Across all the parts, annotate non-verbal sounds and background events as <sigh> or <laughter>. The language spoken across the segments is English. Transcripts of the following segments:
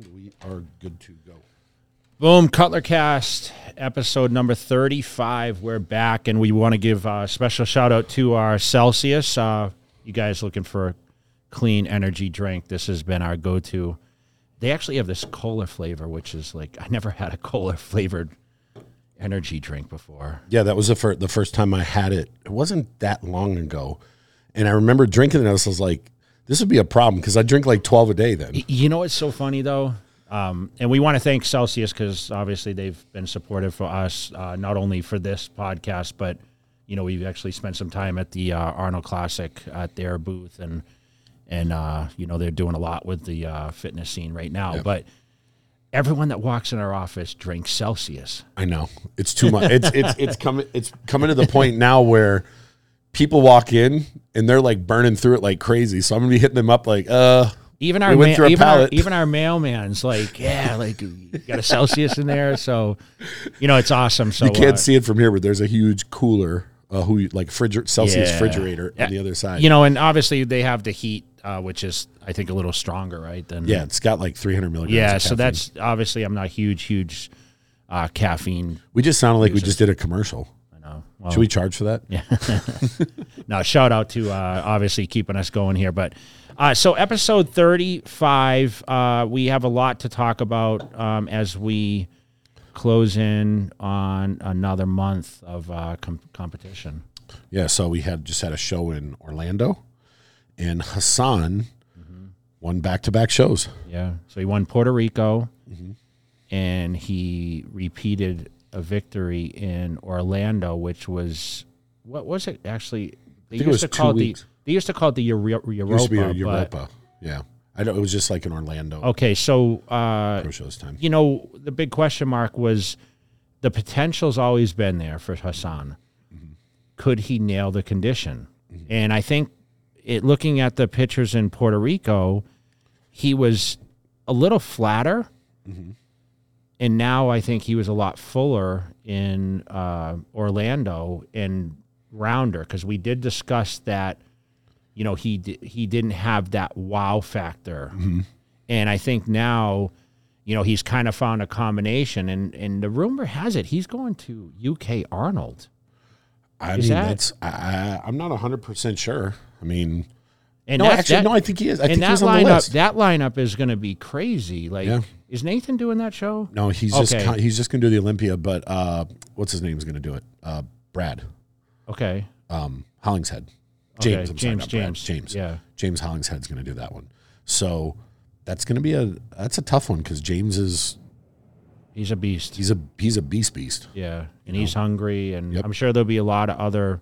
And we are good to go. Boom, Cutler Cast, episode number 35. We're back, and we want to give a special shout out to our Celsius. Uh, you guys looking for a clean energy drink? This has been our go to. They actually have this cola flavor, which is like, I never had a cola flavored energy drink before. Yeah, that was the first the first time I had it. It wasn't that long ago, and I remember drinking was, I was like, "This would be a problem" because I drink like twelve a day then. You know what's so funny though? Um, and we want to thank Celsius because obviously they've been supportive for us, uh, not only for this podcast, but you know we've actually spent some time at the uh, Arnold Classic at their booth, and and uh, you know they're doing a lot with the uh, fitness scene right now. But everyone that walks in our office drinks Celsius. I know it's too much. It's it's it's coming. It's coming to the point now where people walk in and they're like burning through it like crazy. So I'm gonna be hitting them up like, uh, Even our We ma- even our, even our mailman's like, <laughs> yeah, like got a Celsius in there, so you know it's awesome. So you can't uh, see it from here, but there's a huge cooler, uh, who like friger- Celsius Yeah. refrigerator on the other side. You know, and obviously they have the heat, uh, which is I think a little stronger, right? Than yeah, it's got like 300 milligrams. yeah. So that's obviously I'm not huge, huge uh, caffeine. we just sounded like we just did a commercial. Well, Should we charge for that? Yeah. <laughs> no, shout out to uh, obviously keeping us going here. But uh, so episode 35, uh, we have a lot to talk about um, as we close in on another month of uh, com- competition. Yeah, so we had just had a show in Orlando, and Hassan won back to back shows. Yeah. So he won Puerto Rico, Mm-hmm. and he repeated a victory in Orlando, which was what was it actually? They it was to call it weeks. the they used to call it the Euro- It used to be Europa. but- Europa. yeah, I know it was just like in Orlando okay, so uh, you know the big question mark was the potential's always been there for Hassan. Mm-hmm. Could he nail the condition? Mm-hmm. And I think it looking at the pictures in Puerto Rico, he was a little flatter. Mm-hmm. And now I think he was a lot fuller in uh, Orlando and rounder because we did discuss that. You know he di- he didn't have that wow factor, and I think now, you know, he's kind of found a combination. And and the rumor has it he's going to UK Arnold. I is mean, that- that's I, I'm not 100 percent sure. I mean, And no, actually, that, no, I think he is. I and think that he's on the lineup list. that lineup is going to be crazy. Like, Yeah. is Nathan doing that show? no, he's just Okay. con- he's just gonna do the Olympia, but uh, what's his name's gonna do it? Uh, Brad Okay, um, Hollingshead. Okay, James, I'm sorry, James, Brad, James, James, yeah. James Hollingshead's gonna do that one. So that's gonna be a that's a tough one because James is he's a beast. he's a he's a beast beast. yeah, and he's hungry, and Yep. I'm sure there'll be a lot of other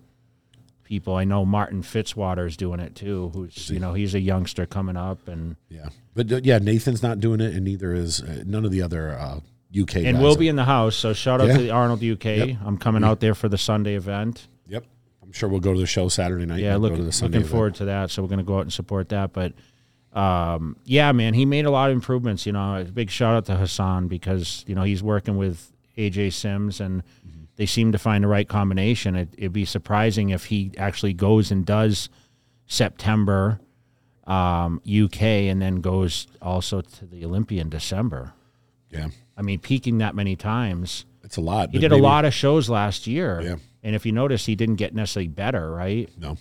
people. I know Martin Fitzwater is doing it too. Who's you know he's a youngster coming up, and Yeah, but uh, yeah, Nathan's not doing it, and neither is uh, none of the other uh, UK. and we'll are- be in the house. So shout out Yeah. to the Arnold UK. Yep. I'm coming out there for the Sunday event. Yep, I'm sure we'll go to the show Saturday night. Yeah, look, go to the looking event. forward to that. So we're going to go out and support that. But um, yeah, man, he made a lot of improvements. You know, a big shout out to Hassan because you know he's working with AJ Sims and Mm-hmm. They seem to find the right combination. It, it'd be surprising if he actually goes and does September um, UK and then goes also to the Olympia in December. Yeah, I mean, peaking that many times. it's a lot. He did a lot of shows last year. Yeah. And if you notice, he didn't get necessarily better, right? No,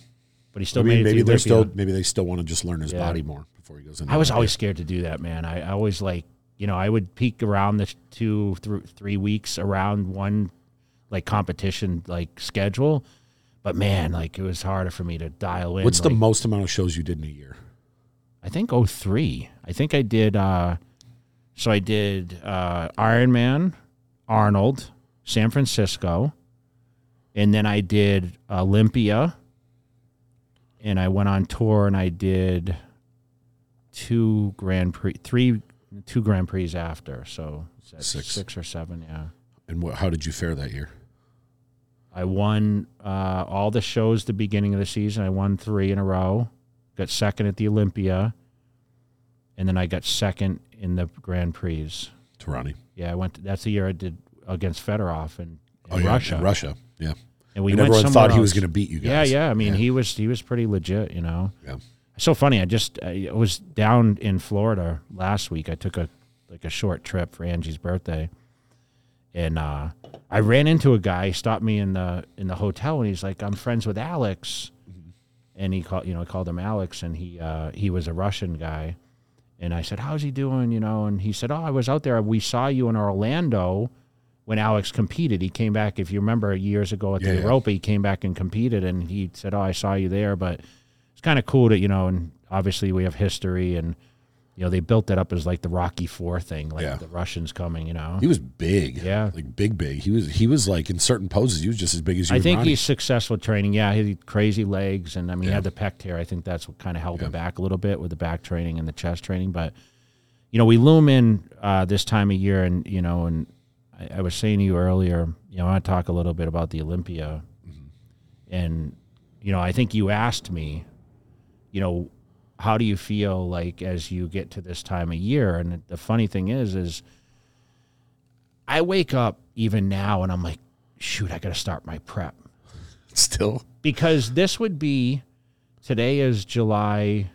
But he still I mean made it maybe they're still maybe they still want to just learn his Yeah. body more before he goes in. I was always scared to do that, man. I, I always like, you know, I would peak around the two, through three weeks around one like competition like schedule, but man, like it was harder for me to dial in. What's the like, most amount of shows you did in a year? I think 03. I think I did. uh So I did uh Iron Man, Arnold, San Francisco, and then I did Olympia, and I went on tour and I did two Grand Prix, three, two Grand Prix after. So Six. six or seven, yeah. And what, how did you fare that year? I won uh, all the shows the beginning of the season. I won three in a row. Got second at the Olympia, and then I got second in the Grand Prix. Tarani. Yeah, I went. that's the year I did against Fedorov in, in Oh yeah, Russia. in Russia. Yeah, And we and went everyone thought he was going to beat you Yeah, guys. yeah. Yeah. I mean, he was he was pretty legit. You know. Yeah. So funny. I just I was down in Florida last week. I took a like a short trip for Angie's birthday, and uh, I ran into a guy. He stopped me in the in the hotel, and he's like, "I'm friends with Alex," and he called you know I called him Alex, and he uh, he was a Russian guy, and I said, "How's he doing?" You know, and he said, "Oh, I was out there. We saw you in Orlando." When Alex competed, he came back. If you remember years ago at the yeah. Europa, he came back and competed, and he said, "Oh, I saw you there." But it's kind of cool that you know, and obviously we have history, and you know they built it up as like the Rocky Four thing, like Yeah. the Russians coming. You know, He was big. Yeah. Like big, big. He was he was like in certain poses, he was just as big as you. I think he's successful training. Yeah, he had crazy legs, and I mean, he had the pec tear. I think that's what kind of held Yeah. him back a little bit with the back training and the chest training. But you know, we loom in uh, this time of year, and you know, and I, I was saying to you earlier, you know, I want to talk a little bit about the Olympia, and you know, I think you asked me, you know, how do you feel like as you get to this time of year? And the funny thing is, is I wake up even now, and I'm like, shoot, I got to start my prep <laughs> still. because this would be today is July.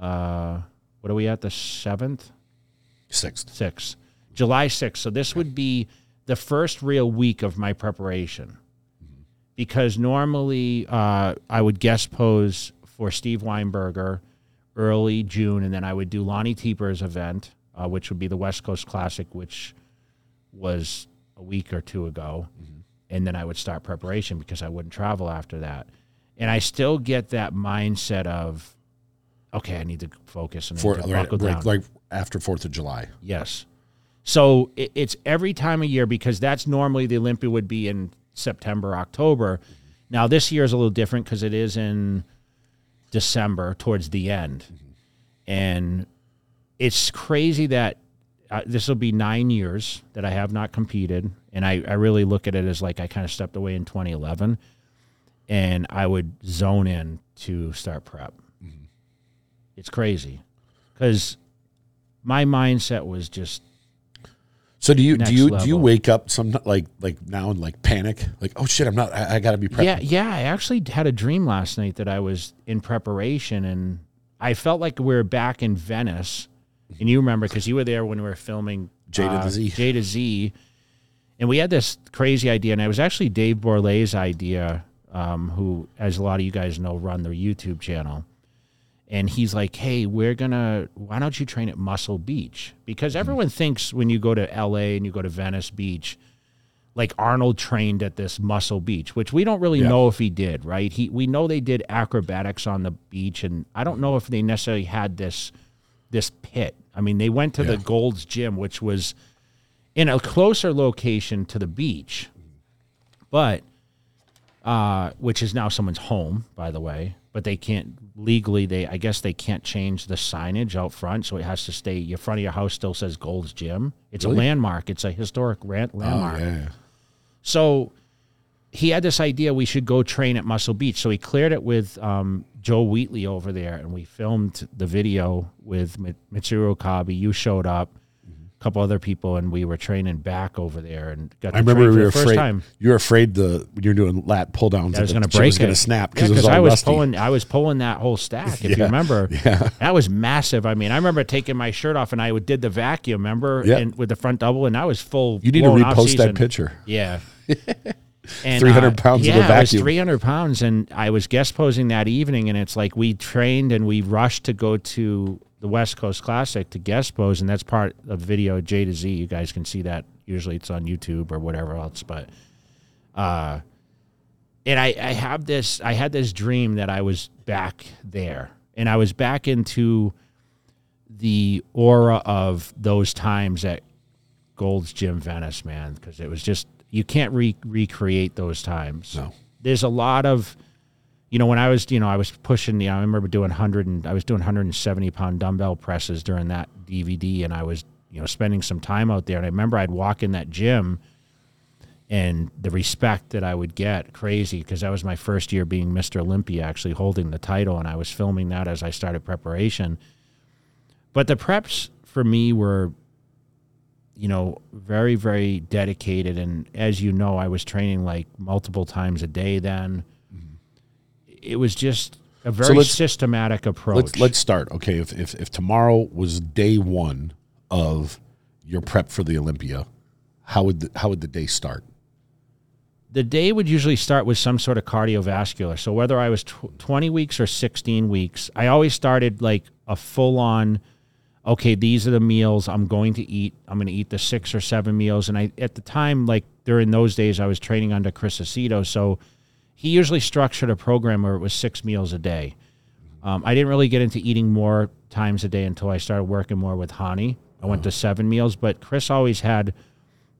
Uh, what are we at the seventh, Sixth. sixth, July sixth. So this would be the first real week of my preparation, because normally uh, I would guest pose for Steve Weinberger early June, and then I would do Lonnie Teper's event, uh, which would be the West Coast Classic, which was a week or two ago and then I would start preparation because I wouldn't travel after that. And I still get that mindset of, okay, I need to focus and For to right, buckle down. like, like after Fourth of July. yes. So it, it's every time of year because that's normally the Olympia would be in September, October. Now this year is a little different because it is in December towards the end, and it's crazy that uh, this will be nine years that I have not competed, and I, I really look at it as like I kind of stepped away in 2011, and I would zone in to start prep. It's crazy. Because my mindset was just So do you do you do you wake up some like like now and like panic like oh shit I'm not I, I got to be prepped. Yeah, yeah. I actually had a dream last night that I was in preparation, and I felt like we were back in Venice. And you remember because you were there when we were filming J to uh, Z. J to Z, and we had this crazy idea, and it was actually Dave Borlay's idea, um, who, as a lot of you guys know, run their YouTube channel. And he's like, "Hey, we're gonna. Why don't you train at Muscle Beach? Because Hmm. everyone thinks when you go to L.A. and you go to Venice Beach, like Arnold trained at this Muscle Beach, which we don't really Yeah. know if he did, right? He we know they did acrobatics on the beach, and I don't know if they necessarily had this this pit. I mean, they went to the Gold's Gym, which was in a closer location to the beach, but uh, which is now someone's home, by the way. But they can't legally. They I guess they can't change the signage out front, so it has to stay. Your front of your house still says Gold's Gym. It's a landmark. It's a historic ran- Oh, landmark. yeah, yeah. So he had this idea we should go train at Muscle Beach. So he cleared it with um, Joe Wheatley over there, and we filmed the video with Mi- Mitsuru Okabe. You showed up, couple other people, and we were training back over there and got. I remember we were the first afraid time. you were afraid the when you were doing lat pull downs I was going to break was going to snap because all I was rusty. pulling. I was pulling that whole stack. If you <laughs> remember, <laughs> Yeah. that was massive. I mean, I remember taking my shirt off and I did the vacuum. Remember, Yeah. and with the front double, and I was full. You need to repost that picture. Yeah. <laughs> And, 300 uh, pounds of yeah, a it was vacuum. 300 pounds. And I was guest posing that evening. And it's like we trained and we rushed to go to the West Coast Classic to guest pose. And that's part of video J to Z. You guys can see that. Usually it's on YouTube or whatever else. But, uh, and I, I have this, I had this dream that I was back there and I was back into the aura of those times at Gold's Gym Venice, man, because it was just you can't re- recreate those times. No. There's a lot of, you know, when I was, you know, I was pushing, you know, I remember doing hundred and I was doing 170 pound dumbbell presses during that DVD, and I was, you know, spending some time out there. And I remember I'd walk in that gym, and the respect that I would get, crazy, because that was my first year being Mr. Olympia, actually holding the title, and I was filming that as I started preparation. But the preps for me were you know, very, very dedicated. And as you know, I was training like multiple times a day then. It was just a very let's- systematic approach. Let's let's start. Okay, if, if if tomorrow was day one of your prep for the Olympia, how would the, how would the day start? the day would usually start with some sort of cardiovascular. So whether I was tw- 20 weeks or 16 weeks, I always started like a full on okay, these are the meals I'm going to eat. I'm going to eat the six or seven meals and I at the time like during those days I was training under Chris Aceto, so he usually structured a program where it was six meals a day. Um, I didn't really get into eating more times a day until I started working more with Hany. I went to seven meals, but Chris always had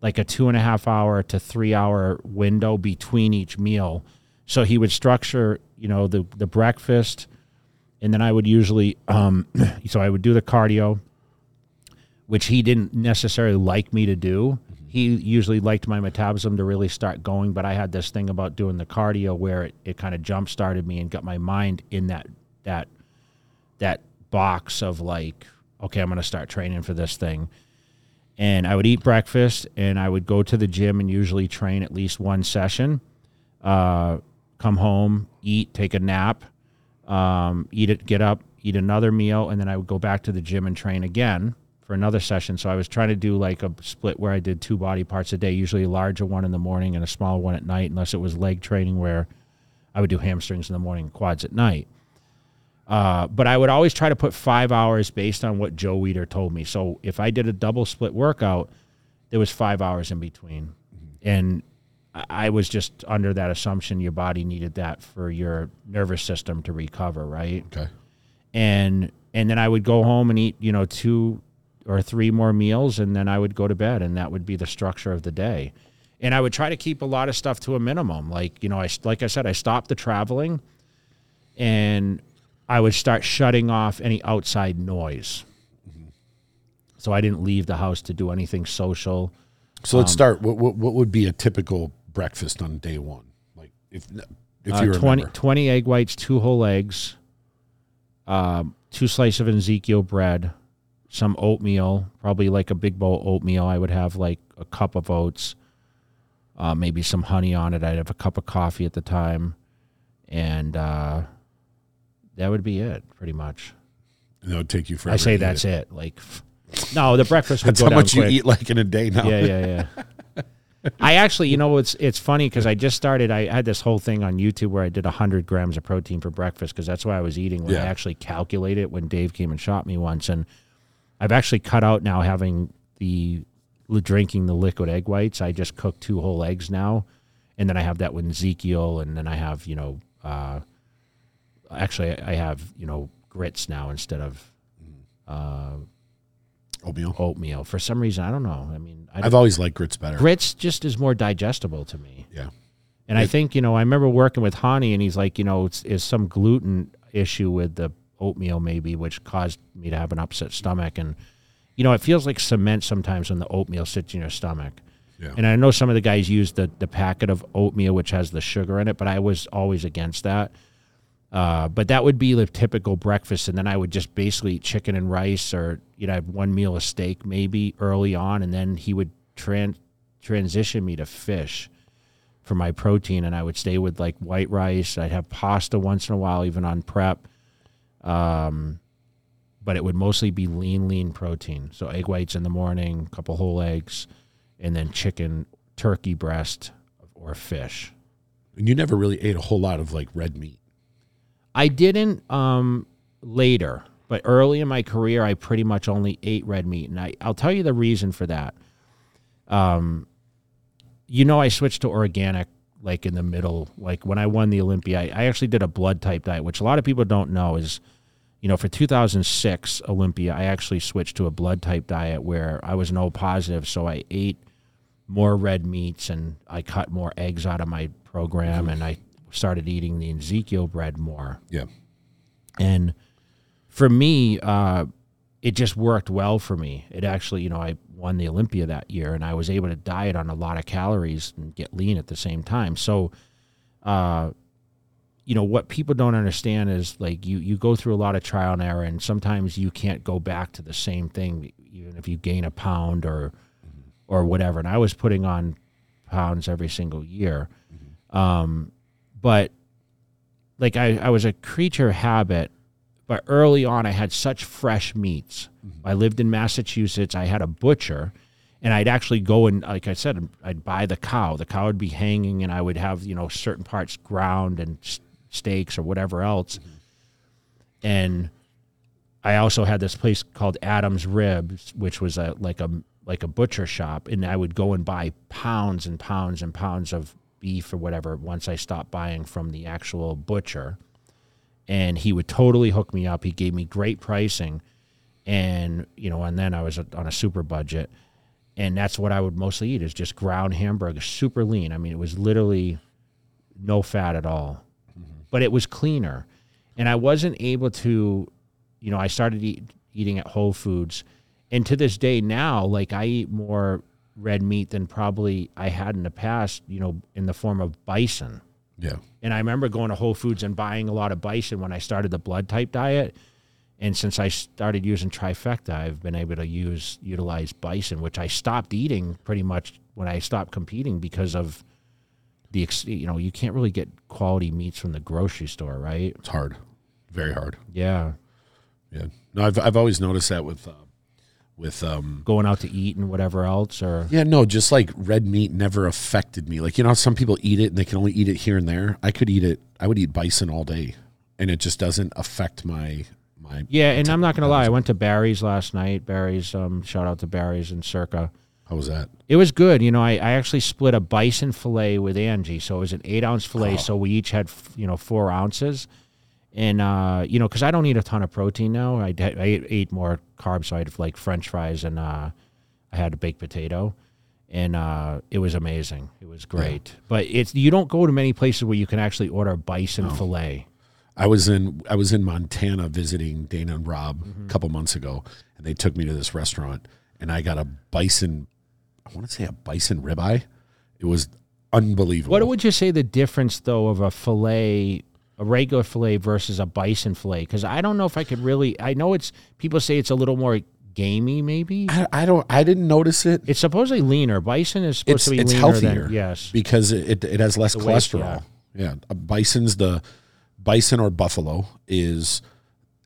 like a two and a half hour to three hour window between each meal. So he would structure, you know, the the breakfast, and then I would usually, um, <clears throat> so I would do the cardio, which he didn't necessarily like me to do. He usually liked my metabolism to really start going, but I had this thing about doing the cardio where it, it kind of jump started me and got my mind in that that that box of like, okay, I'm to start training for this thing and I would eat breakfast and I would go to the gym and usually train at least one session. Uh, come home, eat, take a nap, um, eat it, get up, eat another meal, and then I would go back to the gym and train again for another session. So I was trying to do like a split where I did two body parts a day, usually a larger one in the morning and a smaller one at night, unless it was leg training where I would do hamstrings in the morning, quads at night. Uh, but I would always try to put five hours based on what Joe Weider told me. So if I did a double split workout, there was five hours in between, and I I was just under that assumption your body needed that for your nervous system to recover, right? Okay. And and then I would go home and eat, you know, two or three more meals, and then I would go to bed, and that would be the structure of the day. And I would try to keep a lot of stuff to a minimum. Like you know, I like I said, I stopped the traveling, and I would start shutting off any outside noise. So I didn't leave the house to do anything social. So let's start. What, what what would be a typical breakfast on day one? Like if if Uh, you 20, remember. 20 egg whites, two whole eggs, um, two slices of Ezekiel bread, some oatmeal, probably like a big bowl oatmeal. I would have like a cup of oats, uh, maybe some honey on it. I'd have a cup of coffee at the time, and uh, that would be it, pretty much. And that would take you forever. I say that's it. it. Like, no, the breakfast would That's go how much quick. you eat like in a day now. Yeah, yeah, yeah. I actually, you know, it's it's funny because I just started. I had this whole thing on YouTube where I did hundred grams of protein for breakfast because that's what I was eating when I actually calculated it. When Dave came and shot me once, and I've actually cut out now having the drinking the liquid egg whites. I just cook two whole eggs now, and then I have that with Ezekiel, and then I have you know, uh, actually I have you know grits now instead of Oatmeal. oatmeal. For some reason, I don't know. I mean, I I've always liked grits better. grits just is more digestible to me. Yeah. And I think, you know, I remember working with Hany and he's like, you know, it's is some gluten issue with the oatmeal maybe, which caused me to have an upset stomach. And, you know, it feels like cement sometimes when the oatmeal sits in your stomach. Yeah. And I know some of the guys use the, the packet of oatmeal, which has the sugar in it, but I was always against that. Uh, but that would be the typical breakfast. And then I would just basically eat chicken and rice or, you know, have one meal of steak maybe early on. And then he would tran- transition me to fish for my protein. And I would stay with like white rice. I'd have pasta once in a while, even on prep. Um, but it would mostly be lean, lean protein. So egg whites in the morning, a couple whole eggs, and then chicken, turkey breast, or fish. And you never really ate a whole lot of like red meat. I didn't um, later, but early in my career, I pretty much only ate red meat, and I, I'll tell you the reason for that. Um, you know, I switched to organic like in the middle, like when I won the Olympia. I, I actually did a blood type diet, which a lot of people don't know is, you know, for 2006 Olympia, I actually switched to a blood type diet where I was no positive, so I ate more red meats and I cut more eggs out of my program, and I started eating the Ezekiel bread more. Yeah. And for me, uh, it just worked well for me. It actually, you know, I won the Olympia that year and I was able to diet on a lot of calories and get lean at the same time. So, uh, you know, what people don't understand is like you, you go through a lot of trial and error and sometimes you can't go back to the same thing, even if you gain a pound or, or whatever. And I was putting on pounds every single year. Um, but like I, I was a creature habit But early on, I had such fresh meats. Mm-hmm. I lived in Massachusetts. I had a butcher, and I'd actually go and, like I said, I'd buy the cow. The cow would be hanging, and I would have you know certain parts ground and steaks or whatever else. Mm-hmm. And I also had this place called Adam's Ribs, which was a like a like a butcher shop, and I would go and buy pounds and pounds and pounds of beef or whatever once I stopped buying from the actual butcher. And he would totally hook me up. He gave me great pricing, and you know, and then I was on a super budget, and that's what I would mostly eat is just ground hamburger, super lean. I mean, it was literally no fat at all, mm-hmm. but it was cleaner, and I wasn't able to you know, I started eat, eating at Whole Foods, and to this day now, like I eat more red meat than probably I had in the past. You know, in the form of bison. Yeah. And I remember going to Whole Foods and buying a lot of bison when I started the blood type diet. And since I started using trifecta, I've been able to use utilize bison, which I stopped eating pretty much when I stopped competing because of the you know you can't really get quality meats from the grocery store, right? It's hard. Very hard. Yeah, Yeah. No, I've I've always noticed that with uh, with um going out to eat and whatever else, or yeah, no, just like red meat never affected me. Like, you know, some people eat it and they can only eat it here and there. I could eat it. I would eat bison all day and it just doesn't affect my my Yeah, and I'm not gonna lie. I went to Barry's last night. Barry's, um, shout out to Barry's and Circa. how was that? It was good. You know, I, I actually split a bison fillet with Angie, so it was an eight ounce fillet. So we each had you know four ounces, and uh, you know, because I don't eat a ton of protein now. I, ate, ate more carbs, so I had like French fries and uh, I had a baked potato, and uh, it was amazing. It was great. But it's you don't go to many places where you can actually order bison fillet. I was in I was in Montana visiting Dana and Rob a couple months ago, and they took me to this restaurant, and I got a bison. I want to say a bison ribeye. It was unbelievable. What would you say the difference though of a fillet, a regular fillet versus a bison fillet? Because I don't know if I could really. I know it's people say it's a little more gamey, maybe. I, I don't. I didn't notice it. It's supposedly leaner. Bison is supposed It's to be it's leaner healthier. than yes. because it, it, it has less waste, cholesterol. yeah, A bison's the bison or buffalo is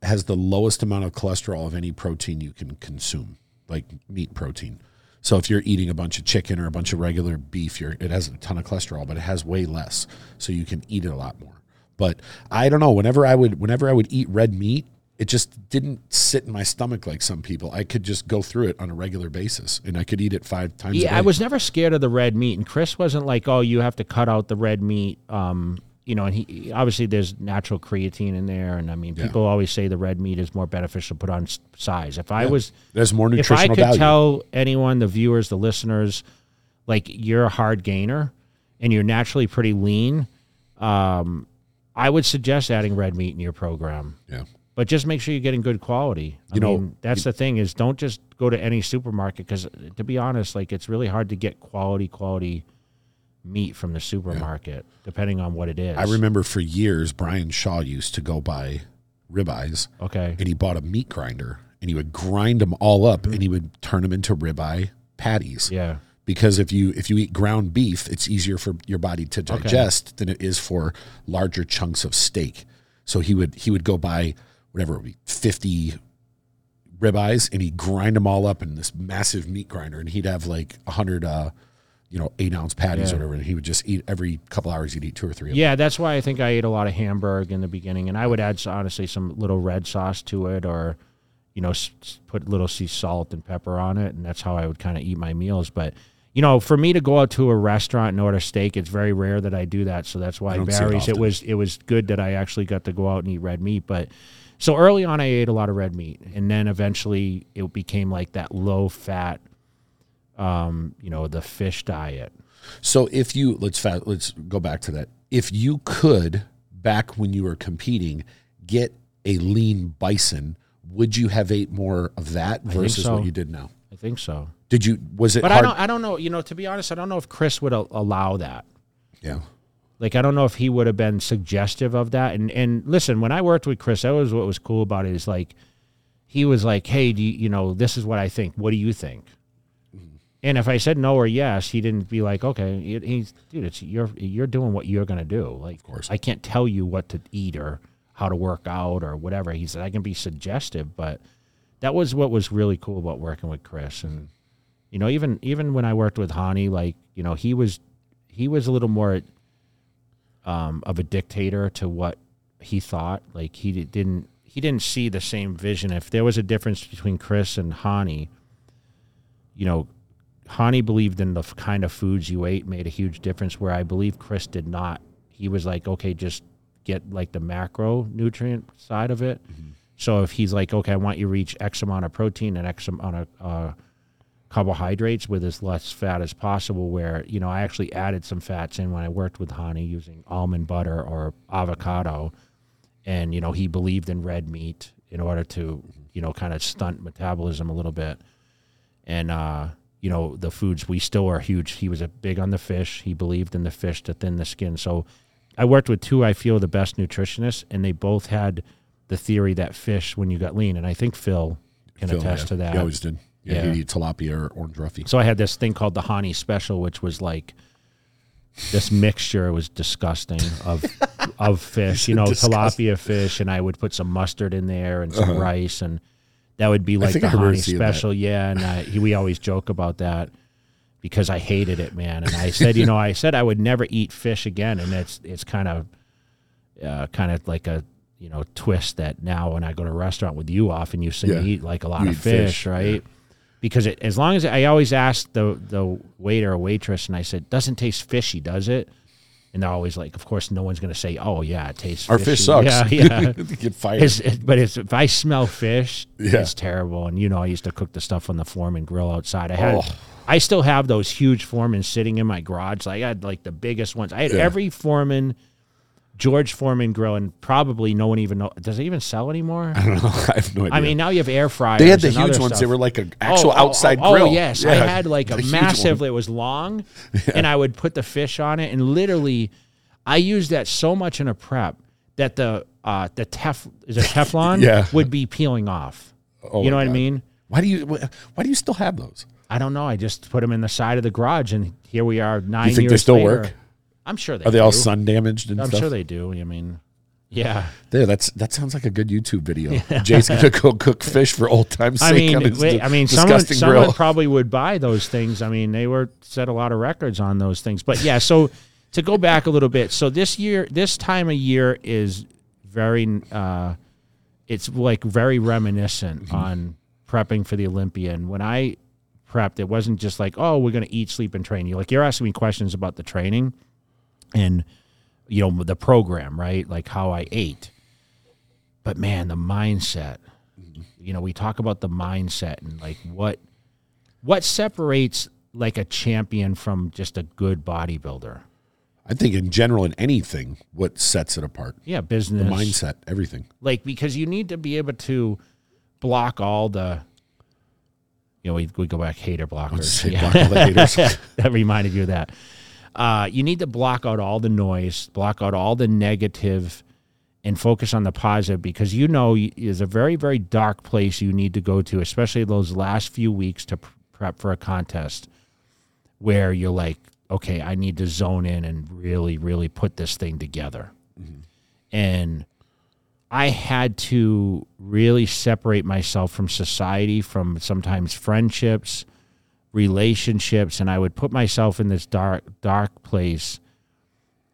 has the lowest amount of cholesterol of any protein you can consume, like meat protein. So if you're eating a bunch of chicken or a bunch of regular beef, you're, it has a ton of cholesterol, but it has way less, so you can eat it a lot more. But I don't know. Whenever I would, whenever I would eat red meat, it just didn't sit in my stomach like some people. I could just go through it on a regular basis, and I could eat it five times. a Yeah, I was never scared of the red meat, and Chris wasn't like, "Oh, you have to cut out the red meat." Um, you know, and he obviously there's natural creatine in there, and I mean, people always say the red meat is more beneficial to put on size. If I was There's more nutritional if I could value. tell anyone, the viewers, the listeners, like you're a hard gainer and you're naturally pretty lean, um, I would suggest adding red meat in your program. yeah. But just make sure you're getting good quality. I You know, mean, that's the thing is don't just go to any supermarket because, to be honest, like it's really hard to get quality quality meat from the supermarket, depending on what it is. I remember for years Brian Shaw used to go buy ribeyes Okay. and he bought a meat grinder and he would grind them all up Mm-hmm. and he would turn them into ribeye patties. Yeah. Because if you if you eat ground beef, it's easier for your body to digest than it is for larger chunks of steak. So he would he would go buy whatever it would be, 50 ribeyes and he'd grind them all up in this massive meat grinder and he'd have like a 100 uh you know, eight ounce patties Yeah. or whatever. And he would just eat every couple hours. He'd eat two or three. Of them. Yeah, that's why I think I ate a lot of Hamburg in the beginning, and I would add honestly some little red sauce to it, or you know, s- put little sea salt and pepper on it, and that's how I would kind of eat my meals. But you know, for me to go out to a restaurant and order steak, it's very rare that I do that. So that's why I it Barry's. It was it was good that I actually got to go out and eat red meat, but. So early on, I ate a lot of red meat, and then eventually it became like that low fat, um, you know, the fish diet. So if you let's fa- let's go back to that. If you could back when you were competing get a lean bison, would you have ate more of that versus so. what you did now? I think so. Did you was it But I don't. I don't know. You know, to be honest, I don't know if Chris would a- allow that. yeah. Like, I don't know if he would have been suggestive of that. And and listen, when I worked with Chris, that was what was cool about it. Is like, he was like, "Hey, do you, you know this is what I think? What do you think?" Mm. And if I said no or yes, he didn't be like, "Okay, he's dude, it's you're you're doing what you're gonna do." Like, of course. I can't tell you what to eat or how to work out or whatever. He said I can be suggestive, but that was what was really cool about working with Chris. And you know, even even when I worked with Hany, like you know, he was he was a little more um, of a dictator to what he thought. Like he didn't he didn't see the same vision. If there was a difference between Chris and Hany, you know, Hany believed in the f- kind of foods you ate made a huge difference. Where I believe Chris did not. He was like, okay, just get like the macro nutrient side of it. So if he's like, okay, I want you to reach X amount of protein and X amount of uh, carbohydrates with as less fat as possible. Where you know I actually added some fats in when I worked with Hany using almond butter or avocado, and you know he believed in red meat in order to you know kind of stunt metabolism a little bit, and uh, you know the foods we still are huge. He was a big on the fish. He believed in the fish to thin the skin. So I worked with two I feel the best nutritionists, and they both had the theory that fish when you got lean, and I think Phil can Phil, attest yeah. to that. He always did. Yeah, Yeah. he'd eat tilapia or orange roughy. So I had this thing called the Hany Special, which was like this mixture was disgusting of <laughs> of fish, you know, Disgusting. tilapia fish, and I would put some mustard in there and some rice, and that would be like the Hany seeing that. Special. Yeah, and I, he, we always joke about that because I hated it, man. And I said, you know, I said I would never eat fish again, and it's it's kind of uh, kind of like a you know twist that now when I go to a restaurant with you, often you say Yeah. you eat like a lot You of fish, fish, right? Because it, as long as I always ask the the waiter or waitress, and I said, "Doesn't taste fishy, does it?" And they're always like, "Of course, no one's going to say, oh yeah, it tastes Our fishy." fish sucks. Yeah, <laughs> yeah. Get fired. It's- it- but it's, if I smell fish, Yeah. it's terrible. And you know, I used to cook the stuff on the Foreman grill outside. I had, Oh. I still have those huge Foreman sitting in my garage. Like I had like the biggest ones. I had Yeah. every Foreman, George Foreman grill, and probably no one even know. Does it even sell anymore? I don't know. <laughs> I have no idea. I mean, now you have air fryers. they had the huge ones. They were like an actual Oh, oh, outside oh, grill. Oh yes, I had like <laughs> a massive. one. It was long, <laughs> and I would put the fish on it, and literally, I used that so much in a prep that the uh, the tef is it Teflon Yeah. would be peeling off. Oh you know what I mean? Why do you why do you still have those? I don't know. I just put them in the side of the garage, and here we are nine You think years they still later. work? I'm sure they Are they all sun damaged and stuff? I'm stuff? sure they do. I mean, yeah. There, that's that sounds like a good YouTube video. <laughs> Jay's gonna go cook fish for old time's I mean, wait, I mean, someone, someone probably would buy those things. I mean, they were set a lot of records on those things. But yeah, so to go back a little bit, so this year, this time of year is very, uh, it's like very reminiscent Mm-hmm. on prepping for the Olympia. And when I prepped, it wasn't just like, oh, we're going to eat, sleep, and train. You like you're asking me questions about the training and you know the program, right? Like how I ate. But man, the mindset. You know, we talk about the mindset and like what what separates like a champion from just a good bodybuilder. I think in general in anything, what sets it apart, Yeah, business the mindset, everything. like because you need to be able to block all the you know we, we go back hater blockers Yeah. block all the haters. <laughs> that reminded you of that uh, you need to block out all the noise block out all the negative and focus on the positive because you know is a very very dark place you need to go to especially those last few weeks to prep for a contest where you're like okay i need to zone in and really really put this thing together. And I had to really separate myself from society, from sometimes friendships, relationships, and I would put myself in this dark, dark place,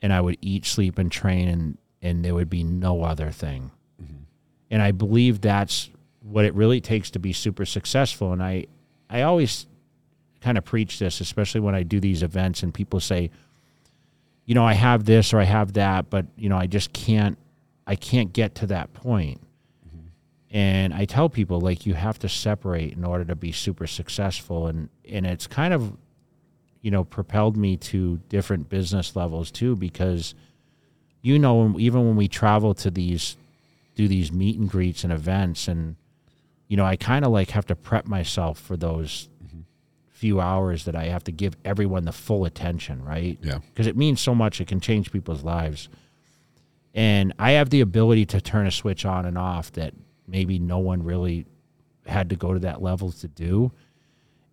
and I would eat, sleep, and train, and and there would be no other thing. Mm-hmm. And I believe that's what it really takes to be super successful. And I, I always kind of preach this, especially when I do these events, and people say, you know, I have this or I have that, but you know, I just can't I can't get to that point. And I tell people like you have to separate in order to be super successful and and it's kind of you know propelled me to different business levels too because you know even when we travel to these do these meet and greets and events and you know I kind of like have to prep myself for those mm-hmm. few hours that I have to give everyone the full attention, right? Yeah. Because it means so much. It can change people's lives. And I have the ability to turn a switch on and off that maybe no one really had to go to that level to do.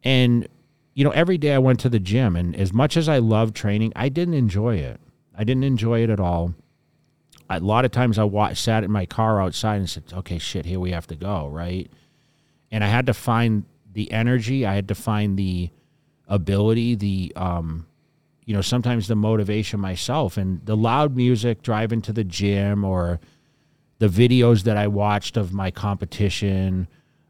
And, you know, every day I went to the gym, and as much as I love training, I didn't enjoy it. I didn't enjoy it at all. a lot of times I wa- sat in my car outside and said, "Okay, shit, here we have to go." Right, and I had to find the energy. I had to find the ability, the um, you know, sometimes the motivation myself, and the loud music driving to the gym or the videos that I watched of my competition,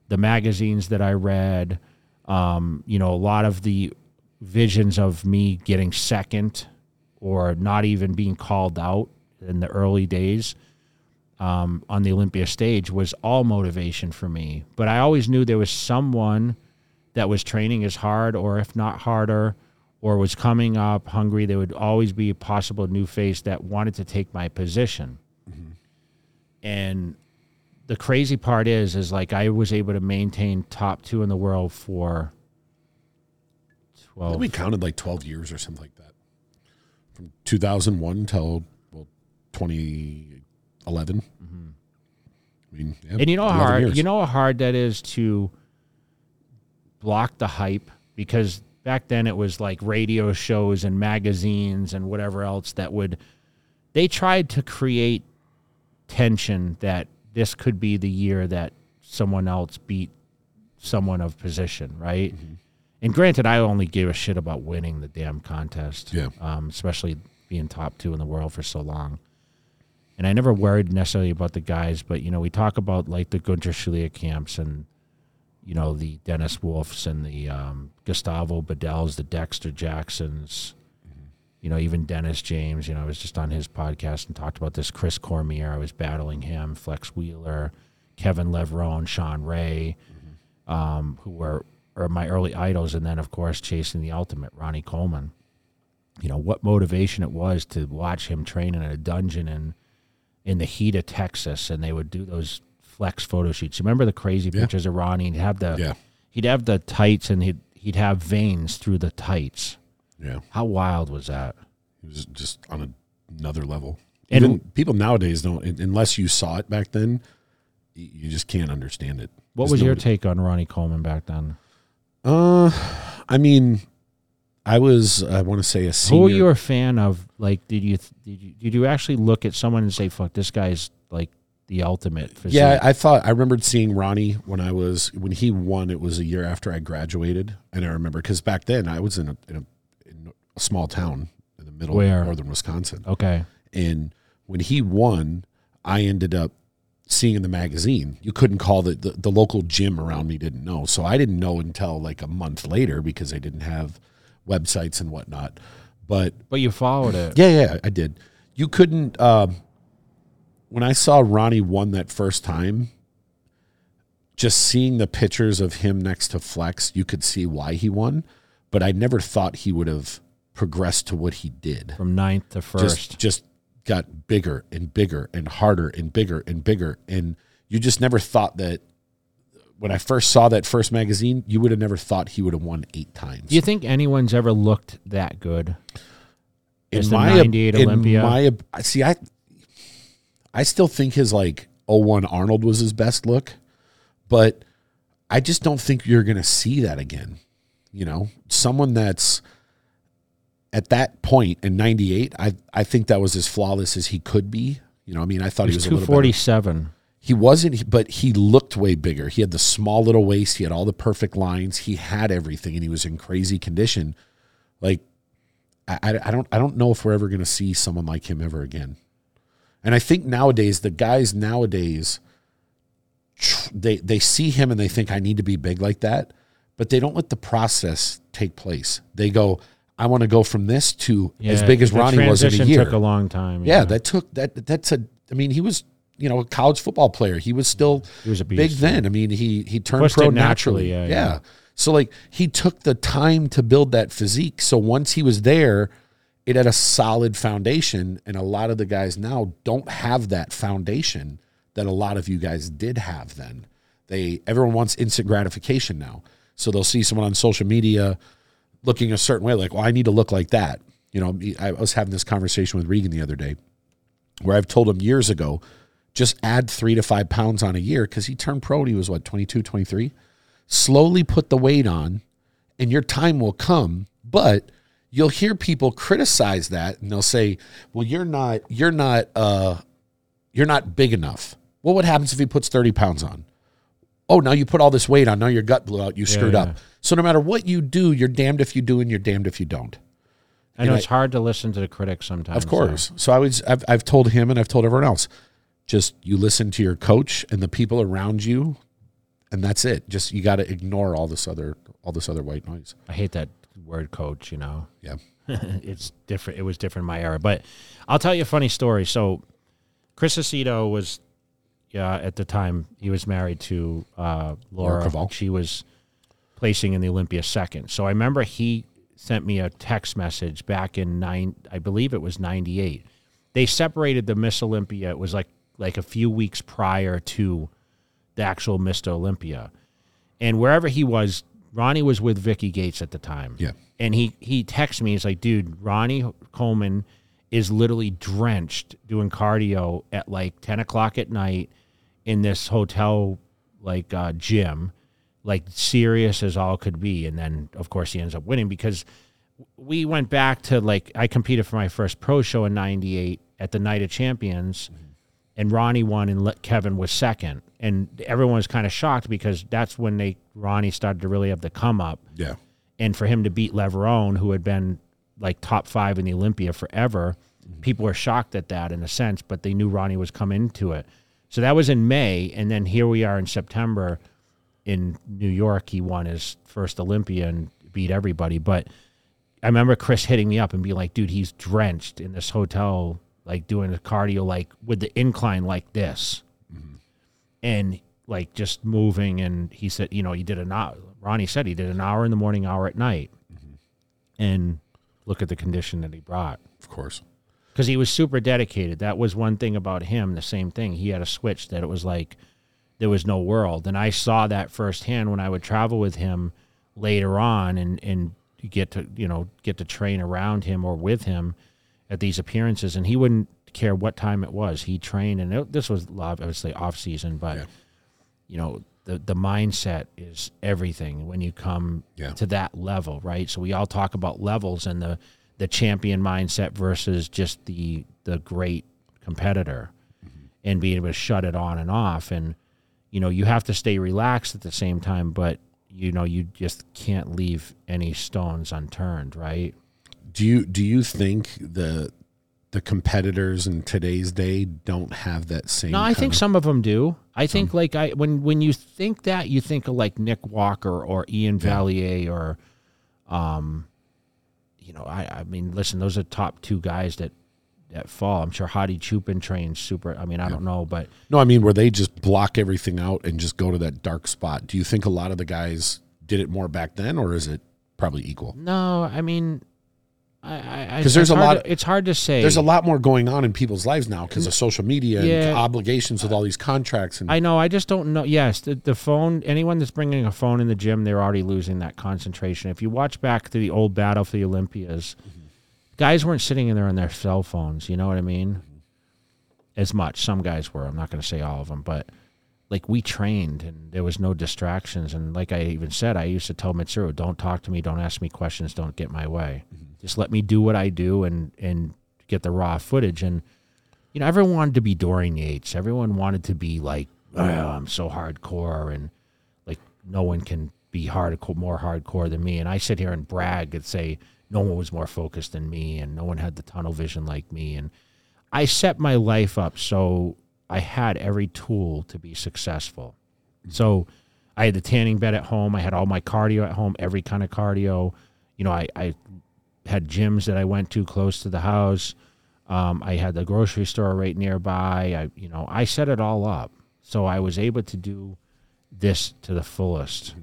the magazines that I read, um, you know, a lot of the visions of me getting second or not even being called out in the early days um, on the Olympia stage was all motivation for me. But I always knew there was someone that was training as hard, or if not harder, or was coming up hungry. There would always be a possible new face that wanted to take my position. And the crazy part is, is like I was able to maintain top two in the world for I think twelve. we counted like 12 years or something like that. From 2001 till well 2011. Mm-hmm. I mean, yeah, and you know how hard years. you know how hard that is to block the hype because back then it was like radio shows and magazines and whatever else that would they tried to create tension that this could be the year that someone else beat someone of position, right? Mm-hmm. And granted, I only gave a shit about winning the damn contest, Yeah. um, especially being top two in the world for so long. And I never worried necessarily about the guys, but you know, we talk about like the Gunter Schlierkamps and you know the Dennis Wolfs and the um, Gustavo Badell's, the Dexter Jacksons, you know, even Dennis James. You know, I was just on his podcast and talked about this. Chris Cormier, I was battling him. Flex Wheeler, Kevin Levrone, Shawn Ray, um, who were are my early idols, and then of course chasing the ultimate, Ronnie Coleman. You know what motivation it was to watch him train in a dungeon in in the heat of Texas, and they would do those flex photo shoots. Remember the crazy Yeah. pictures of Ronnie? He'd have the Yeah. he'd have the tights, and he'd he'd have veins through the tights. Yeah. How wild was that? It was just on a, another level. And- Even people nowadays don't, unless you saw it back then, you just can't understand it. What Just was your nobody- take on Ronnie Coleman back then? Uh, I mean, I was, I want to say a senior. Who were you a fan of? Like, did you did you did you actually look at someone and say, "Fuck, this guy's like the ultimate"? Physique? Yeah, I thought I remembered seeing Ronnie when I was when he won. It was a year after I graduated, and I remember because back then I was in a, in a a small town in the middle Where? of northern Wisconsin, okay. and when he won, I ended up seeing in the magazine. You couldn't call the, the the local gym around me didn't know, so I didn't know until like a month later because they didn't have websites and whatnot. But But you followed it. yeah, yeah, I did. You couldn't. Um, when I saw Ronnie won that first time, just seeing the pictures of him next to Flex, you could see why he won. But I never thought he would have progressed to what he did. From ninth to first. Just, just got bigger and bigger and harder and bigger and bigger, and you just never thought that. When I first saw that first magazine, you would have never thought he would have won eight times. Do you think anyone's ever looked that good? In the my 98 in Olympia? my I see I I still think his like 01 Arnold was his best look, but I just don't think you're going to see that again. You know, someone that's at that point in 98, I I think that was as flawless as he could be. You know, I mean, I thought He he was was a little forty better. seven. He wasn't, but he looked way bigger. He had the small little waist. He had all the perfect lines. He had everything, and he was in crazy condition. Like, I, I, I don't, I don't know if we're ever going to see someone like him ever again. And I think nowadays, the guys nowadays, they they see him and they think I need to be big like that, but they don't let the process take place. They go, I want to go from this to as big as Ronnie was in a year. Took a long time. Yeah, that took that. That's a. I mean, he was you know a college football player. He was still He was a big beast, then. I mean, he he turned Pushed pro naturally, naturally. yeah, yeah, yeah. So like he took the time to build that physique. So once he was there, it had a solid foundation. And a lot of the guys now don't have that foundation that a lot of you guys did have then. They everyone wants instant gratification now. So they'll see someone on social media looking a certain way, like, well, I need to look like that. You know, I was having this conversation with Regan the other day where I've told him years ago, just add three to five pounds on a year because he turned pro. He was what, 22, 23? Slowly put the weight on and your time will come. But you'll hear people criticize that and they'll say, well, you're not, you're not, uh, you're not big enough. Well, what happens if he puts 30 pounds on? Oh, now you put all this weight on. Now your gut blew out. You screwed yeah. up. So no matter what you do, you're damned if you do and you're damned if you don't. I know And it's hard to listen to the critics sometimes. Of course. So I was I've, I've told him and I've told everyone else, just you listen to your coach and the people around you, and that's it. Just you got to ignore all this other all this other white noise. I hate that word coach, you know. Yeah. <laughs> it's different. It was different in my era. But I'll tell you a funny story. So Chris Aceto was, yeah, at the time he was married to uh, Laura. She was placing in the Olympia second. So I remember he sent me a text message back in nine, I believe it was ninety eight. They separated the Miss Olympia. It was like like a few weeks prior to the actual Mr. Olympia, and wherever he was, Ronnie was with Vicky Gates at the time Yeah. and he he texts me. He's like, "Dude, Ronnie Coleman is literally drenched doing cardio at like ten o'clock at night in this hotel like uh, gym, like serious as all could be." And then, of course, he ends up winning because we went back to like I competed for my first pro show in '98 at the Night of Champions, and Ronnie won and Le- Kevin was second, and everyone was kind of shocked because that's when they Ronnie started to really have the come up Yeah. and for him to beat Levrone, who had been like top five in the Olympia forever, people were shocked at that in a sense, but they knew Ronnie was coming into it. So that was in May, and then here we are in September in New York. He won his first Olympia and beat everybody. But I remember Chris hitting me up and being like, "Dude, he's drenched in this hotel, like doing the cardio, like with the incline like this." Mm-hmm. and like just moving and he said you know he did an hour ronnie said he did an hour in the morning hour at night mm-hmm. and look at the condition that he brought Of course. Because he was super dedicated. That was one thing about him the same thing. He had a switch that it was like there was no world. And i saw that firsthand when i would travel with him later on and and get to you know get to train around him or with him at these appearances. And he wouldn't care what time it was. He trained and it, this was obviously off season but Yeah. you know the the mindset is everything when you come Yeah. to that level right? So we all talk about levels and the the champion mindset versus just the the great competitor and being able to shut it on and off and you know you have to stay relaxed at the same time but you know you just can't leave any stones unturned right Do you do you think the the competitors in today's day don't have that same? No, I think of- some of them do. I think like I when when you think that you think of like Nick Walker or Iain Valliere or, um, you know, I I mean, listen, those are top two guys that that fall. I'm sure Hadi Choopan trains super. I mean, I don't know, but No, I mean where they just block everything out and just go to that dark spot. Do you think a lot of the guys did it more back then, or is it probably equal? no, I mean, I I 'Cause there's a lot- to- it's hard to say. There's a lot more going on in people's lives now because of mm. social media Yeah. and obligations with all these contracts and I know. I just don't know. Yes, the, the phone. Anyone that's bringing a phone in the gym, they're already losing that concentration. If you watch back to the old battle for the Olympias, mm-hmm. guys weren't sitting in there on their cell phones. You know what I mean? Mm-hmm. As much. Some guys were. I'm not going to say all of them, but like we trained and there was no distractions. And like I even said, I used to tell Mitsuru, "Don't talk to me. Don't ask me questions. Don't get my way. Mm-hmm. Just let me do what I do and and get the raw footage." And you know, everyone wanted to be Dorian Yates. Everyone wanted to be like, oh, oh I'm so hardcore, and like no one can be hardcore, more hardcore than me. And I sit here and brag and say no one was more focused than me, and no one had the tunnel vision like me. And I set my life up so I had every tool to be successful. Mm-hmm. So I had the tanning bed at home. I had all my cardio at home, every kind of cardio. You know, I, I had gyms that I went to close to the house. Um, I had the grocery store right nearby. I, you know, I set it all up, so I was able to do this to the fullest.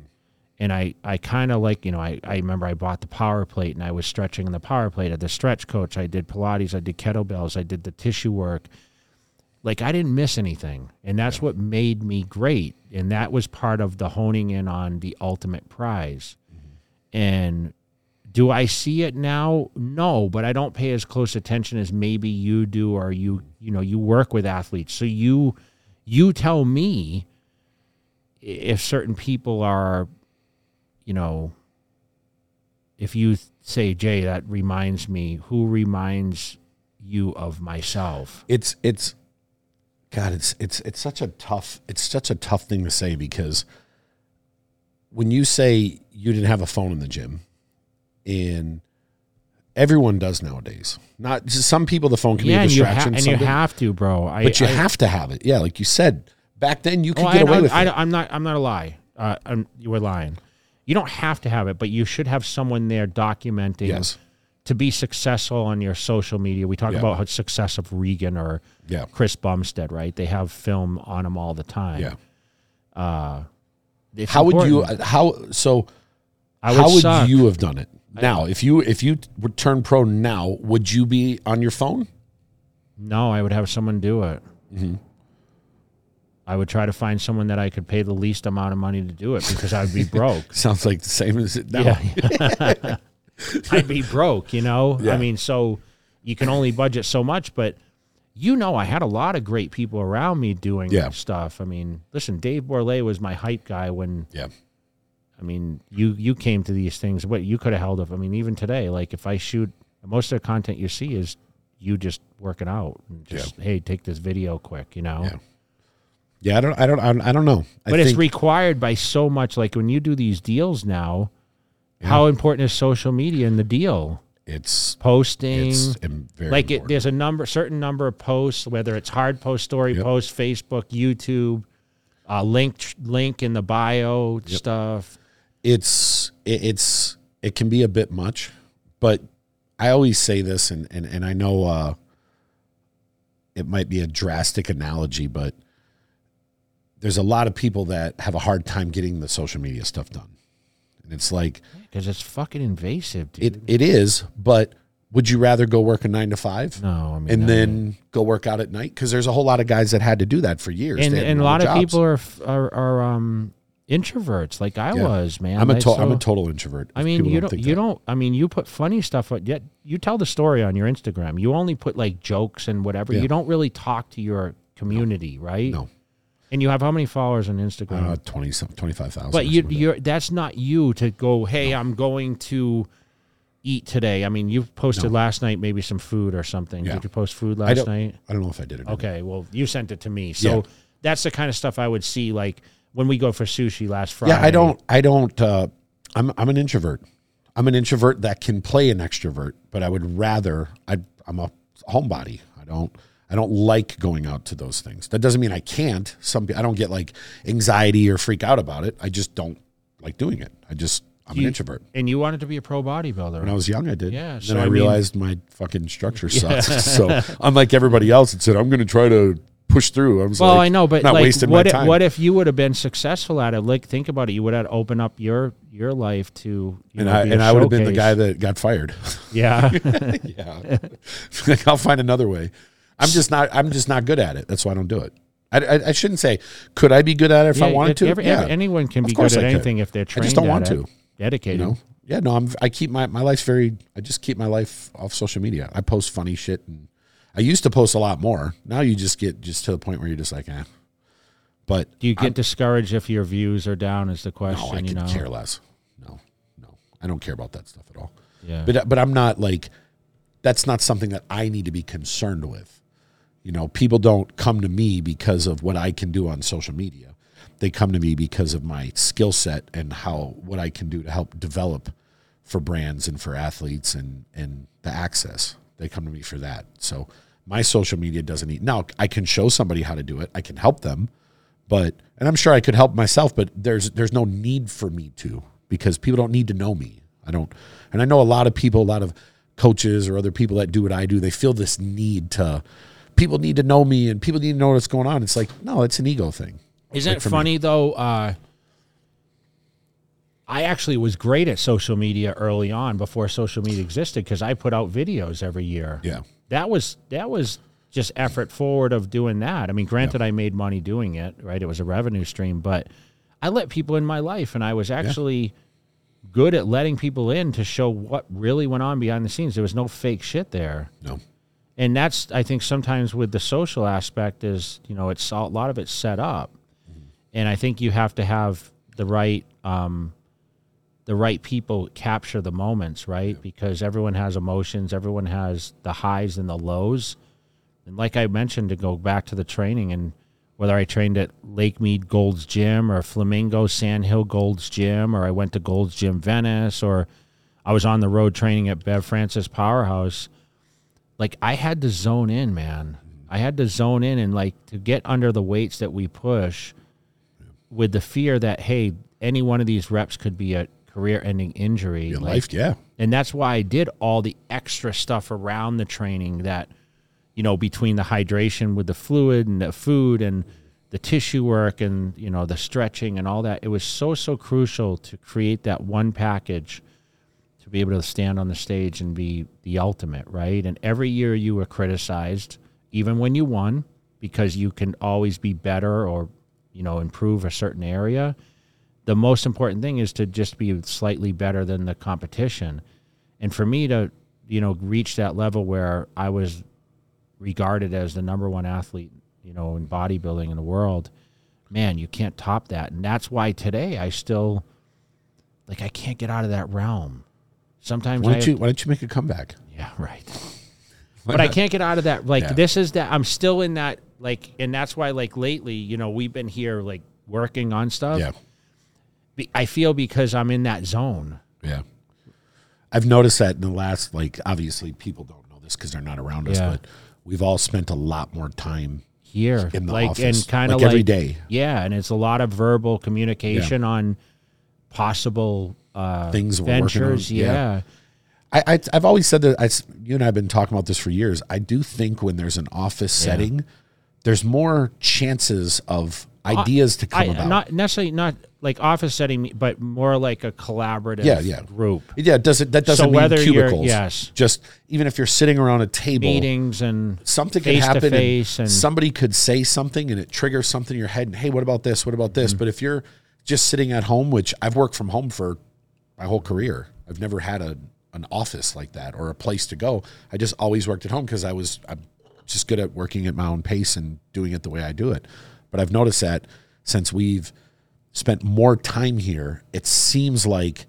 And I, I kind of like, you know, I, I remember I bought the power plate and I was stretching the power plate at the stretch coach. I did Pilates, I did kettlebells, I did the tissue work. Like I didn't miss anything, and that's what made me great. And that was part of the honing in on the ultimate prize. And do I see it now? No, but I don't pay as close attention as maybe you do or you you know, you work with athletes. So you you tell me if certain people are you know if you say Jay that reminds me who reminds you of myself. it's it's God, it's it's it's such a tough it's such a tough thing to say because when you say you didn't have a phone in the gym, and everyone does nowadays. Not just some people, the phone can yeah, be a and you, ha- distraction, and you have to, bro. I, but you I, have to have it. Yeah, like you said back then, you could Well, get I, away with I, it. I'm not. I'm not a lie. Uh, I'm, you were lying. You don't have to have it, but you should have someone there documenting Yes, to be successful on your social media. We talk Yeah. about how success of Regan or yeah, Chris Bumstead, right? They have film on them all the time. yeah. Uh, How would you? How so? I would how would suck. you have done it now? If you if you would turn pro now, would you be on your phone? No, I would have someone do it. Mm-hmm. I would try to find someone that I could pay the least amount of money to do it because I'd be <laughs> broke. Sounds like the same as it now. Yeah. <laughs> I'd be broke, you know? Yeah. I mean, so you can only budget so much, but you know, I had a lot of great people around me doing Yeah. stuff. I mean, listen, Dave Borlay was my hype guy when, Yeah. I mean, you, you came to these things, what you could have held up. I mean, even today, like if I shoot, most of the content you see is you just working out and just, hey, take this video quick, you know? Yeah. Yeah, I don't, I don't, I don't, know. I But it's think- required by so much. Like when you do these deals now, how important is social media in the deal? it's, Posting, it's very like it, there's a number, certain number of posts, whether it's hard post, story Yep. post, Facebook, YouTube, uh, link, link in the bio stuff. It's it, it's it can be a bit much, but I always say this, and and and I know uh, it might be a drastic analogy, but there's a lot of people that have a hard time getting the social media stuff done, and it's like Because it's fucking invasive, dude. it it is, but would you rather go work a nine to five? no, I mean, And I then go work out at night because there's a whole lot of guys that had to do that for years. and, and a lot of jobs. people are, are, are, um, introverts like I Yeah. was, man. I'm a to- I'm a total introvert. I mean, you don't, think you that. don't. I mean, you put funny stuff. but Yet you tell the story on your Instagram. You only put like jokes and whatever. Yeah. You don't really talk to your community, right? No. And you have how many followers on Instagram? uh, 20 25,000. but you, you're that's not you to go. Hey, I'm going to eat today. I mean, you posted No. last night maybe some food or something. Yeah. Did you post food last don't, night? I don't know if I did it. Okay, well, you sent it to me. So that's the kind of stuff I would see like when we go for sushi last Friday. Yeah, I don't. I don't. Uh, I'm. I'm an introvert. I'm an introvert that can play an extrovert, but I would rather. I. I'm a homebody. I don't. I don't like going out to those things. That doesn't mean I can't. Some. I don't get like anxiety or freak out about it. I just don't like doing it. I just. I'm an introvert. And you wanted to be a pro bodybuilder. When I was young, I did. Yeah, Then I, I mean- realized my fucking structure <laughs> sucks. <laughs> so <laughs> unlike everybody else that said I'm going to try to push through, I was Well, like, I know, but not like, wasting what my if, time. what if you would have been successful at it? Like, think about it. You would have opened up your your life to, you and know, I and I would have been the guy that got fired. <laughs> Yeah, <laughs> yeah, <laughs> like I'll find another way. I'm just not. I'm just not good at it. That's why I don't do it. I, I, I shouldn't say. Could I be good at it if I wanted if to? every- yeah, anyone can Of be good at I could. anything if they're trained. I just don't want it, to. Dedicated. You know. Yeah. No. I'm. I keep my my life's very. I just keep my life off social media. I post funny shit, and I used to post a lot more. Now you just get just to the point where you're just like, eh. But Do you get discouraged if your views are down? Is the question? no, I you know. care less. No, no, I don't care about that stuff at all. Yeah. But but I'm not like that's not something that I need to be concerned with. You know, people don't come to me because of what I can do on social media. They come to me because of my skill set and how what I can do to help develop for brands and for athletes and and the access. They come to me for that. So my social media doesn't need now I can show somebody how to do it. I can help them, but and I'm sure I could help myself, but there's there's no need for me to because people don't need to know me. I don't and I know a lot of people, a lot of coaches or other people that do what I do, they feel this need to people need to know me and people need to know what's going on. It's like, no, it's an ego thing. Isn't Like it for me. funny though? Uh, I actually was great at social media early on before social media existed because I put out videos every year. Yeah. That was that was just effort forward of doing that. I mean, granted, I made money doing it, right? It was a revenue stream, but I let people in my life, and I was actually good at letting people in to show what really went on behind the scenes. There was no fake shit there No. and that's I think sometimes with the social aspect is you know it's a lot of it's set up, and I think you have to have the right um, the right people capture the moments right? Because everyone has emotions, everyone has the highs and the lows, And like I mentioned, to go back to the training and whether I trained at Lake Mead Gold's Gym or Flamingo Sandhill Gold's Gym, or I went to Gold's Gym Venice, or I was on the road training at Bev Francis Powerhouse, like I had to zone in, man. I had to zone in and like to get under the weights that we push with the fear that, hey, any one of these reps could be a career ending injury. Your Like, life, yeah. and that's why I did all the extra stuff around the training that, you know, between the hydration with the fluid and the food and the tissue work and, you know, the stretching and all that. It was so, so crucial to create that one package to be able to stand on the stage and be the ultimate, right? And every year you were criticized, even when you won, because you can always be better or, you know, improve a certain area the most important thing is to just be slightly better than the competition. And for me to, you know, reach that level where I was regarded as the number one athlete, you know, in bodybuilding in the world, man, you can't top that. And that's why today I still like I can't get out of that realm. Sometimes Why don't have you Why don't you make a comeback? yeah, right. <laughs> but I can't get out of that. Like Yeah. this is that I'm still in that like, and that's why like lately, you know, we've been here like working on stuff. Yeah, I feel because I'm in that zone. yeah. I've noticed that in the last, like, obviously people don't know this because they're not around us, Yeah. but we've all spent a lot more time here in the like office, and kind of like like, every day. yeah and it's a lot of verbal communication on possible uh Things ventures yeah. yeah. I, I I've always said that I, you and I have been talking about this for years. I do think when there's an office setting, there's more chances of ideas to come I, about. not necessarily not like office setting but more like a collaborative Yeah, yeah. group yeah, doesn't that doesn't So mean cubicles? yes. just even if you're sitting around a table, meetings and something could face to happen face and, and- somebody could say something and it triggers something in your head and hey what about this what about Mm-hmm. this but if you're just sitting at home which i've worked from home for my whole career i've never had a an office like that or a place to go i just always worked at home because i was i'm just good at working at my own pace and doing it the way i do it but i've noticed that since we've spent more time here it seems like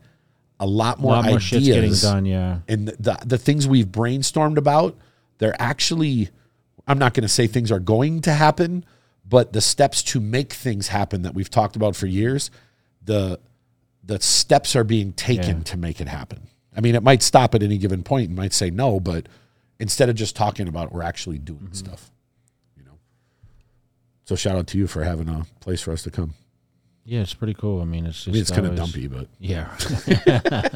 a lot a more lot more ideas getting done yeah and the, the the things we've brainstormed about they're actually i'm not going to say things are going to happen but the steps to make things happen that we've talked about for years the the steps are being taken Yeah. to make it happen i mean it might stop at any given point and might say no but instead of just talking about it we're actually doing Mm-hmm. stuff you know so shout out to you for having a place for us to come yeah it's pretty cool. I mean it's just i mean it's kind of dumpy but yeah. <laughs>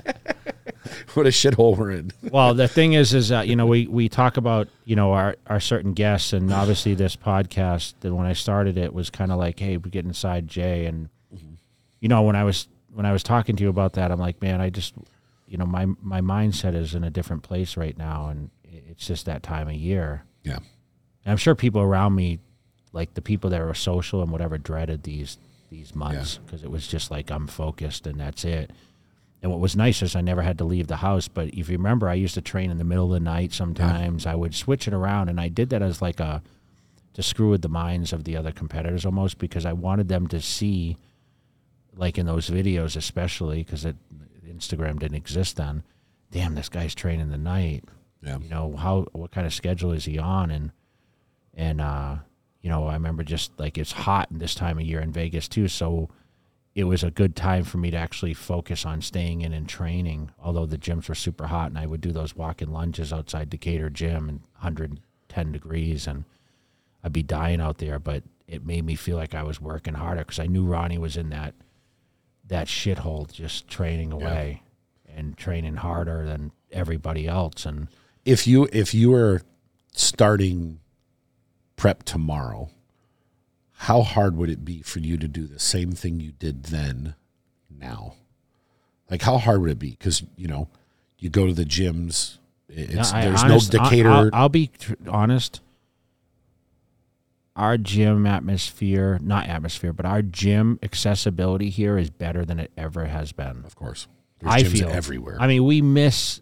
<laughs> What a shithole we're in. Well the thing is is that you know we we talk about you know our our certain guests and obviously this podcast that when i started it was kind of like hey we get inside jay and mm-hmm. you know when i was when i was talking to you about that i'm like man i just you know my my mindset is in a different place right now and it's just that time of year. Yeah. And i'm sure people around me like the people that are social and whatever dreaded these these months because it was just like i'm focused and that's it and what was nice is I never had to leave the house. But if you remember, I used to train in the middle of the night sometimes. I would switch it around, and I did that as like a to screw with the minds of the other competitors almost because I wanted them to see, like in those videos, especially because Instagram didn't exist then. Damn, this guy's training the night. yeah You know how what kind of schedule is he on? And and uh, you know I remember just like it's hot in this time of year in Vegas too, so it was a good time for me to actually focus on staying in and training. Although the gyms were super hot, and I would do those walk-in lunges outside Decatur gym and 110 degrees, and I'd be dying out there. But it made me feel like I was working harder because I knew Ronnie was in that that shithole, just training away and training harder than everybody else. And if you if you were starting prep tomorrow how hard would it be for you to do the same thing you did then now like how hard would it be because you know you go to the gyms it's I- there's honest- no decatur I'll, I'll be tr- honest. Our gym atmosphere, not atmosphere, but our gym accessibility here is better than it ever has been. of course there's I feel everywhere I mean, we miss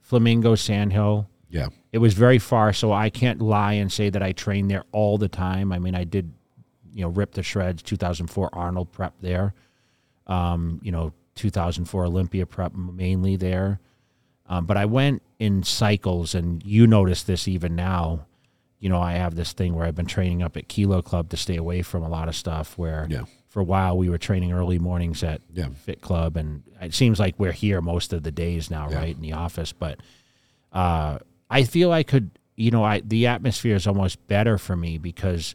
Flamingo Sandhill. Yeah It was very far, so I can't lie and say that I trained there all the time. I mean, I did, you know, rip the shreds. 2004 Arnold prep there. Um, you know, 2004 Olympia prep mainly there. Um, but I went in cycles, and you notice this even now. you know, I have this thing where I've been training up at Kilo Club to stay away from a lot of stuff. Where Yeah. for a while we were training early mornings at Yeah. Fit Club, and it seems like we're here most of the days now, Yeah. right in the office. But uh, I feel I could, you know, I the atmosphere is almost better for me because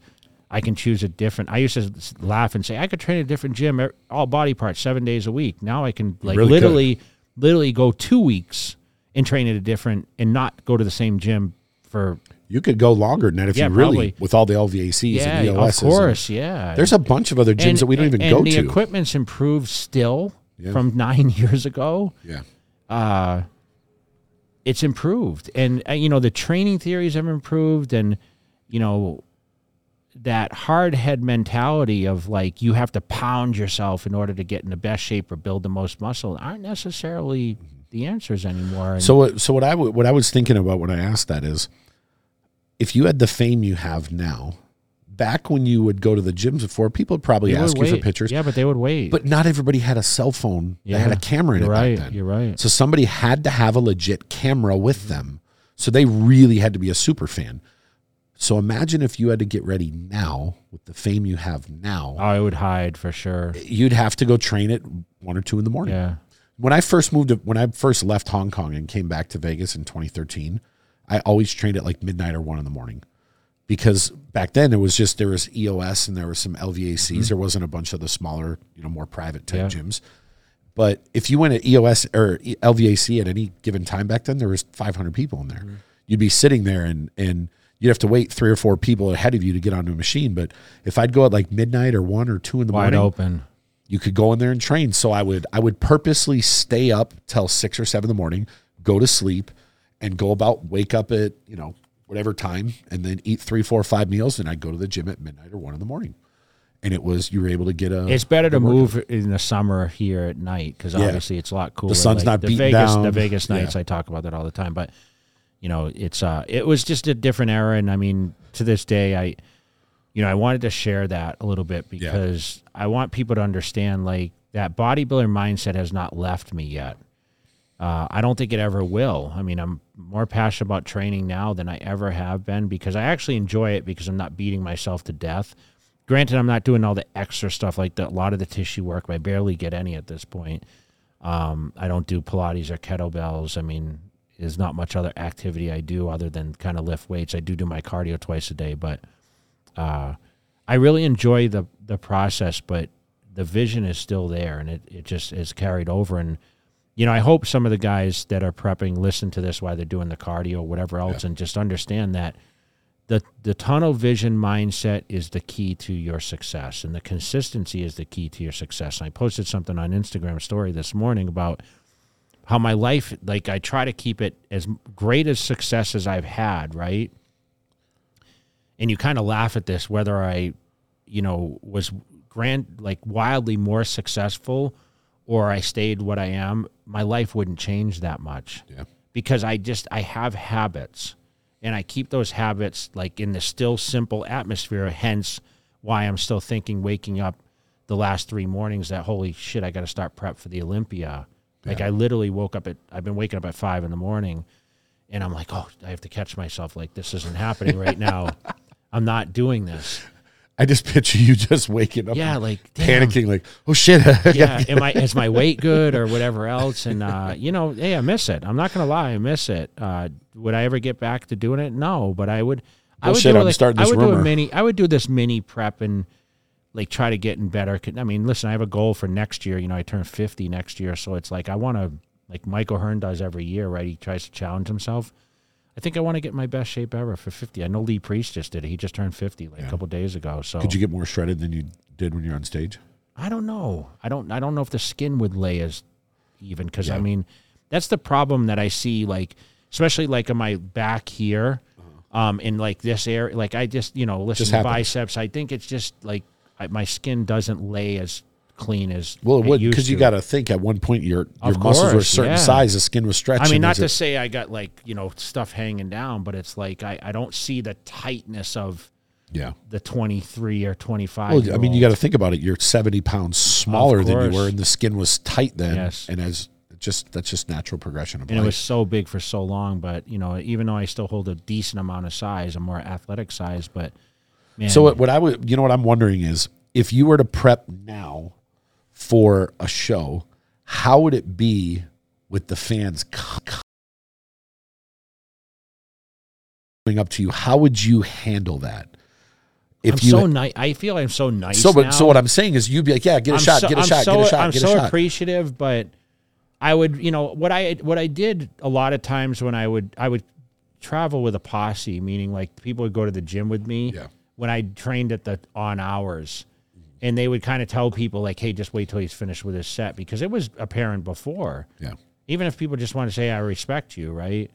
I can choose a different. I used to laugh and say I could train at a different gym, all body parts, seven days a week. Now I can like really could. literally, literally go two weeks and train at a different and not go to the same gym for You could go longer than that if Yeah, you really probably. with all the LVACs yeah, and EOSs. of and- course, yeah. there's a bunch of other gyms that we don't even and go the to. The equipment's improved still Yeah. from nine <laughs> years ago. yeah. uh, it's improved, and uh, you know the training theories have improved, and you know that hard head mentality of like you have to pound yourself in order to get in the best shape or build the most muscle aren't necessarily the answers anymore. So? So what I w- what I was thinking about when I asked that is, if you had the fame you have now, back when you would go to the gyms before, people would probably they would ask you for pictures. Yeah, but they would wait. But not everybody had a cell phone that had a camera in you're it right. back then. You're right. So somebody had to have a legit camera with them. So they really had to be a super fan. So imagine if you had to get ready now with the fame you have now. Oh, I would hide for sure. You'd have to go train at one or two in the morning. Yeah. When I first moved to, when I first left Hong Kong and came back to Vegas in 2013, I always trained at like midnight or one in the morning. Because back then it was just there was EOS and there was some LVACs. There wasn't a bunch of the smaller, you know, more private type Mm-hmm. Yeah. gyms. But if you went at EOS or LVAC at any given time back then, there was 500 people in there. Mm-hmm. You'd be sitting there and and you'd have to wait three or four people ahead of you to get onto a machine. But if I'd go at like midnight or one or two in the Wide morning, open. you could go in there and train. So I would I would purposely stay up till six or seven in the morning, go to sleep, and go about wake up at you know whatever time, and then eat three, four, five meals, and I'd go to the gym at midnight or one in the morning. And it was you were able to get a. It's better to move in the summer here at night because Yeah. obviously it's a lot cooler. The sun's not the beating Vegas, down. The Vegas Yeah. nights, I talk about that all the time. But you know, it's uh, it was just a different era, and I mean, to this day, I, you know, I wanted to share that a little bit because I want people to understand like that bodybuilder mindset has not left me yet. Uh, I don't think it ever will. I mean, I'm more passionate about training now than I ever have been because I actually enjoy it because I'm not beating myself to death. Granted, I'm not doing all the extra stuff like the, a lot of the tissue work. I barely get any at this point. Um, I don't do Pilates or kettlebells. I mean, there's not much other activity I do other than kind of lift weights. I do do my cardio twice a day, but uh, I really enjoy the the process. But the vision is still there, and it, it just is carried over. And you know, I hope some of the guys that are prepping listen to this while they're doing the cardio, or whatever else, and just understand that the the tunnel vision mindset is the key to your success, and the consistency is the key to your success. And I posted something on Instagram story this morning about how my life, like I try to keep it as great as success as I've had, right? And you kind of laugh at this, whether I, you know, was grand, like wildly more successful, or I stayed what I am. My life wouldn't change that much. Yeah. because I just I have habits and I keep those habits like in the still simple atmosphere. Hence why I'm still thinking waking up the last 3 mornings that holy shit I got to start prep for the Olympia. Like I literally woke up at I've been waking up at 5 in the morning and I'm like oh I have to catch myself like this isn't happening right now. <laughs> I'm not doing this I just <laughs> picture you just waking up, yeah like damn. panicking, like, oh shit. <laughs> yeah, am I is my weight good or whatever else? And uh, you know, hey, I miss it. I'm not gonna lie, I miss it. Uh, would I ever get back to doing it? No, but I would. I would Bullshit, do I'm like, starting I this would do a mini. I would do this mini prep and like try to get in better. I mean, listen, I have a goal for next year. You know, I turn 50 next year, so it's like I want to like Mike O'Hearn does every year, right? He tries to challenge himself. I think I want to get my best shape ever for 50. I know Lee Priest just did it. He just turned 50 like a couple days ago. So Could you get more shredded than you did when you're on stage? I don't know. I don't. I don't know if the skin would lay as even because I mean, that's the problem that I see. Like, especially like on my back here, um, in like this area. Like I just you know listen Just to happens. biceps. I think it's just like I, my skin doesn't lay as clean as Well, it would because you got to think at one point your your Of muscles were a certain yeah. size, the skin was stretching. I mean, not to it- say I got like you know stuff hanging down, but it's like I, I don't see the tightness of yeah. the twenty three or twenty five. Well, I mean, you got to think about it. You're 70 pounds smaller than you were, and the skin was tight then. Yes. And as just that's just natural progression of and it was so big for so long. But you know, even though I still hold a decent amount of size, a more athletic size, but man, so what, what I would, you know, what I'm wondering is if you were to prep now for a show, how would it be with the fans coming up to you? How would you handle that? If I'm you so nice. I feel I'm so nice. so, but now. so what I'm saying is you'd be like, yeah, get a I'm shot, so, get a I'm shot, so, get a shot, I'm get a so shot. appreciative, but I would, you know, what I what I did a lot of times when I would I would travel with a posse, meaning like people would go to the gym with me Yeah. when I trained at the on hours, and they would kind of tell people like, "Hey, just wait till he's finished with his set," because it was apparent before. Yeah. Even if people just want to say, "I respect you," right?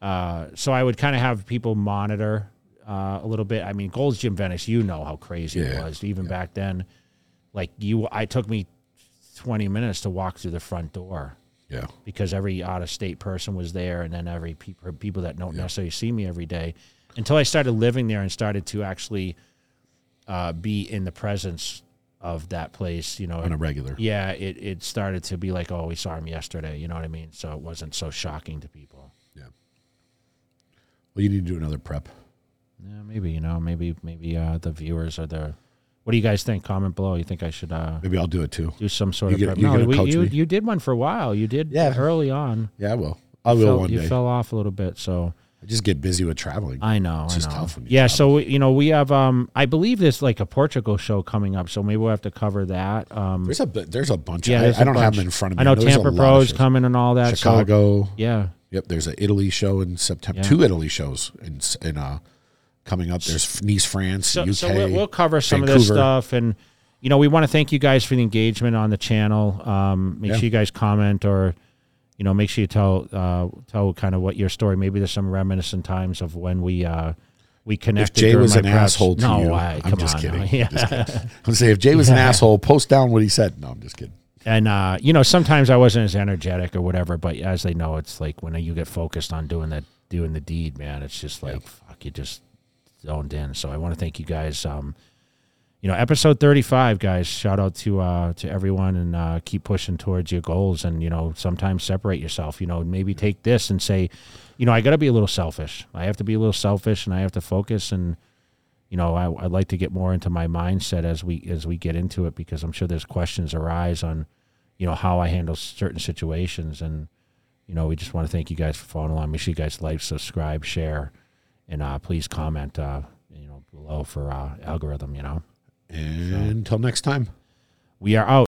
Uh, so I would kind of have people monitor uh, a little bit. I mean, Gold's Gym Venice, you know how crazy it was even back then. Like you, I took me twenty minutes to walk through the front door Yeah. because every out of state person was there, and then every people people that don't necessarily see me every day. Until I started living there and started to actually uh, be in the presence of that place, you know, On a regular. yeah, it, it started to be like, oh, we saw him yesterday. You know what I mean? So it wasn't so shocking to people. Yeah. Well, you need to do another prep. Yeah, maybe you know, maybe maybe uh, the viewers are the. What do you guys think? Comment below. You think I should uh, Maybe I'll do it too. do some sort You of get- prep? you're No, we- coach you me? you did one for a while. You did Yeah. early on. Yeah, I will. I You will fell, one you day. fell off a little bit, so I just get busy with traveling. I know. It's I just know. tough yeah, travel. so you know we have. Um, I believe there's like a Portugal show coming up, so maybe we'll have to cover that. Um, There's a there's a bunch. yeah, I, there's I don't have them in front of me. I know there's Tampa of Pros coming and all that. so- Chicago. yeah, Yep, there's an Italy show in September. Yeah. Two Italy shows in in uh coming up. There's Nice, France, so, UK. so we'll, we'll cover some of this stuff and you know we want to thank you guys for the engagement on the channel um, make Yeah. sure you guys comment or you know make sure you tell uh, tell kind of what your story maybe there's some reminiscent times of when we uh, we if connected Jay during was my an preps. asshole to no you, I, I'm come just now. yeah Just kidding. I'm gonna say if Jay was an asshole, post down what he said. No, I'm just kidding. and uh, you know sometimes I wasn't as energetic or whatever but as they know it's like when you get focused on doing that doing the deed man it's just like fuck you just zoned in so I want to thank you guys um, you know episode 35 guys shout out to uh to everyone and uh keep pushing towards your goals and you know sometimes separate yourself. You know maybe take this and say you know i got to be a little selfish. I have to be a little selfish and i have to focus and you know I, i'd like to get more into my mindset as we as we get into it because i'm sure there's questions arise on you know how i handle certain situations. And you know we just want to thank you guys for following along. Make sure you guys like subscribe share and uh please comment uh you know below for uh algorithm you know And until next time. we are out